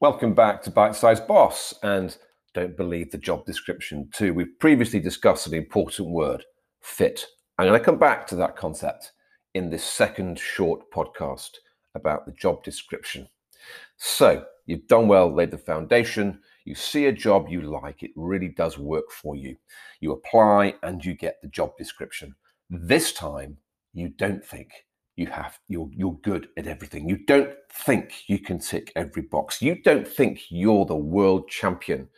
Welcome back to Bite Size Boss and don't believe the job description too. We've previously discussed an important word, fit. I'm going to come back to that concept in this second short podcast about the job description. So, you've done well, laid the foundation. You see a job you like, it really does work for you. You apply and you get the job description. This time, you don't think you have you're you're good at everything. You don't think you can tick every box. You don't think you're the world champion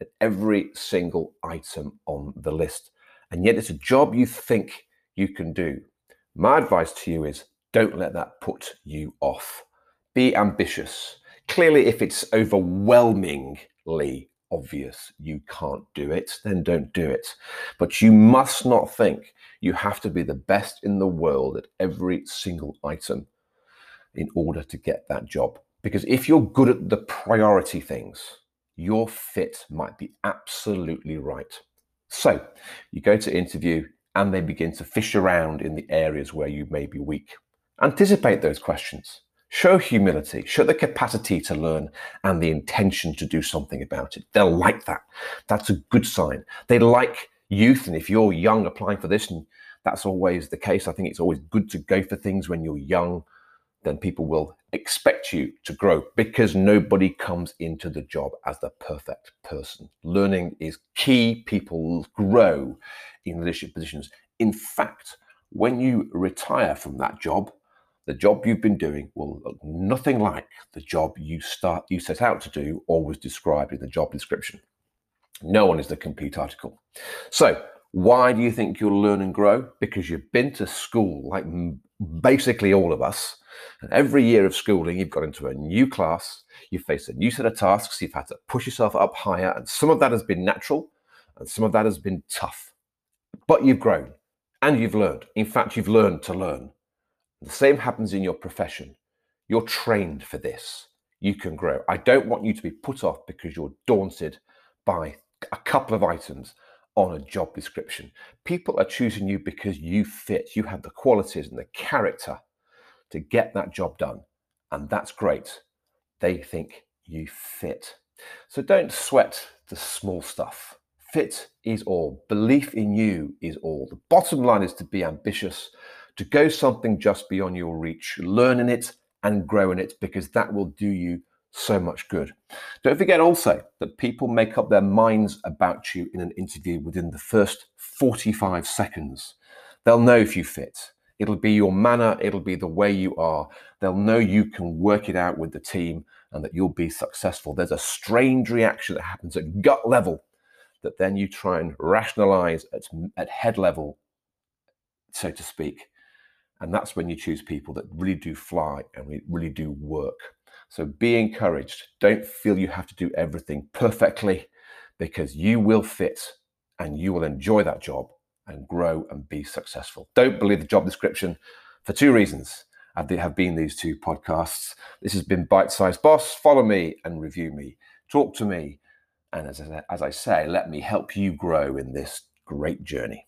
at every single item on the list. And yet it's a job you think you can do. My advice to you is don't let that put you off. Be ambitious. Clearly, if it's overwhelmingly obvious you can't do it, then don't do it. But you must not think you have to be the best in the world at every single item in order to get that job. Because if you're good at the priority things, your fit might be absolutely right. So you go to interview and they begin to fish around in the areas where you may be weak. Anticipate those questions. Show humility, show the capacity to learn and the intention to do something about it. They'll like that. That's a good sign. They like youth. And if you're young applying for this, and that's always the case, I think it's always good to go for things when you're young, then people will expect you to grow because nobody comes into the job as the perfect person. Learning is key. People grow in leadership positions. In fact, when you retire from that job, the job you've been doing will look nothing like the job you start you set out to do or was described in the job description. No one is the complete article. So, why do you think you'll learn and grow? Because you've been to school, like basically all of us. And every year of schooling, you've got into a new class, you face a new set of tasks, you've had to push yourself up higher. And some of that has been natural, and some of that has been tough. But you've grown and you've learned. In fact, you've learned to learn. The same happens in your profession. You're trained for this. You can grow. I don't want you to be put off because you're daunted by a couple of items on a job description. People are choosing you because you fit, you have the qualities and the character to get that job done. And that's great. They think you fit. So don't sweat the small stuff. Fit is all. Belief in you is all. The bottom line is to be ambitious, to go something just beyond your reach, learn in it and grow in it because that will do you so much good. Don't forget also that people make up their minds about you in an interview within the first 45 seconds. They'll know if you fit. It'll be your manner, it'll be the way you are. They'll know you can work it out with the team and that you'll be successful. There's a strange reaction that happens at gut level that then you try and rationalize at, at head level, so to speak. And that's when you choose people that really do fly and really do work. So be encouraged. Don't feel you have to do everything perfectly because you will fit and you will enjoy that job and grow and be successful. Don't believe the job description for two reasons. Have been these two podcasts. This has been Bite Size Boss. Follow me and review me. Talk to me. And as I, as I say, let me help you grow in this great journey.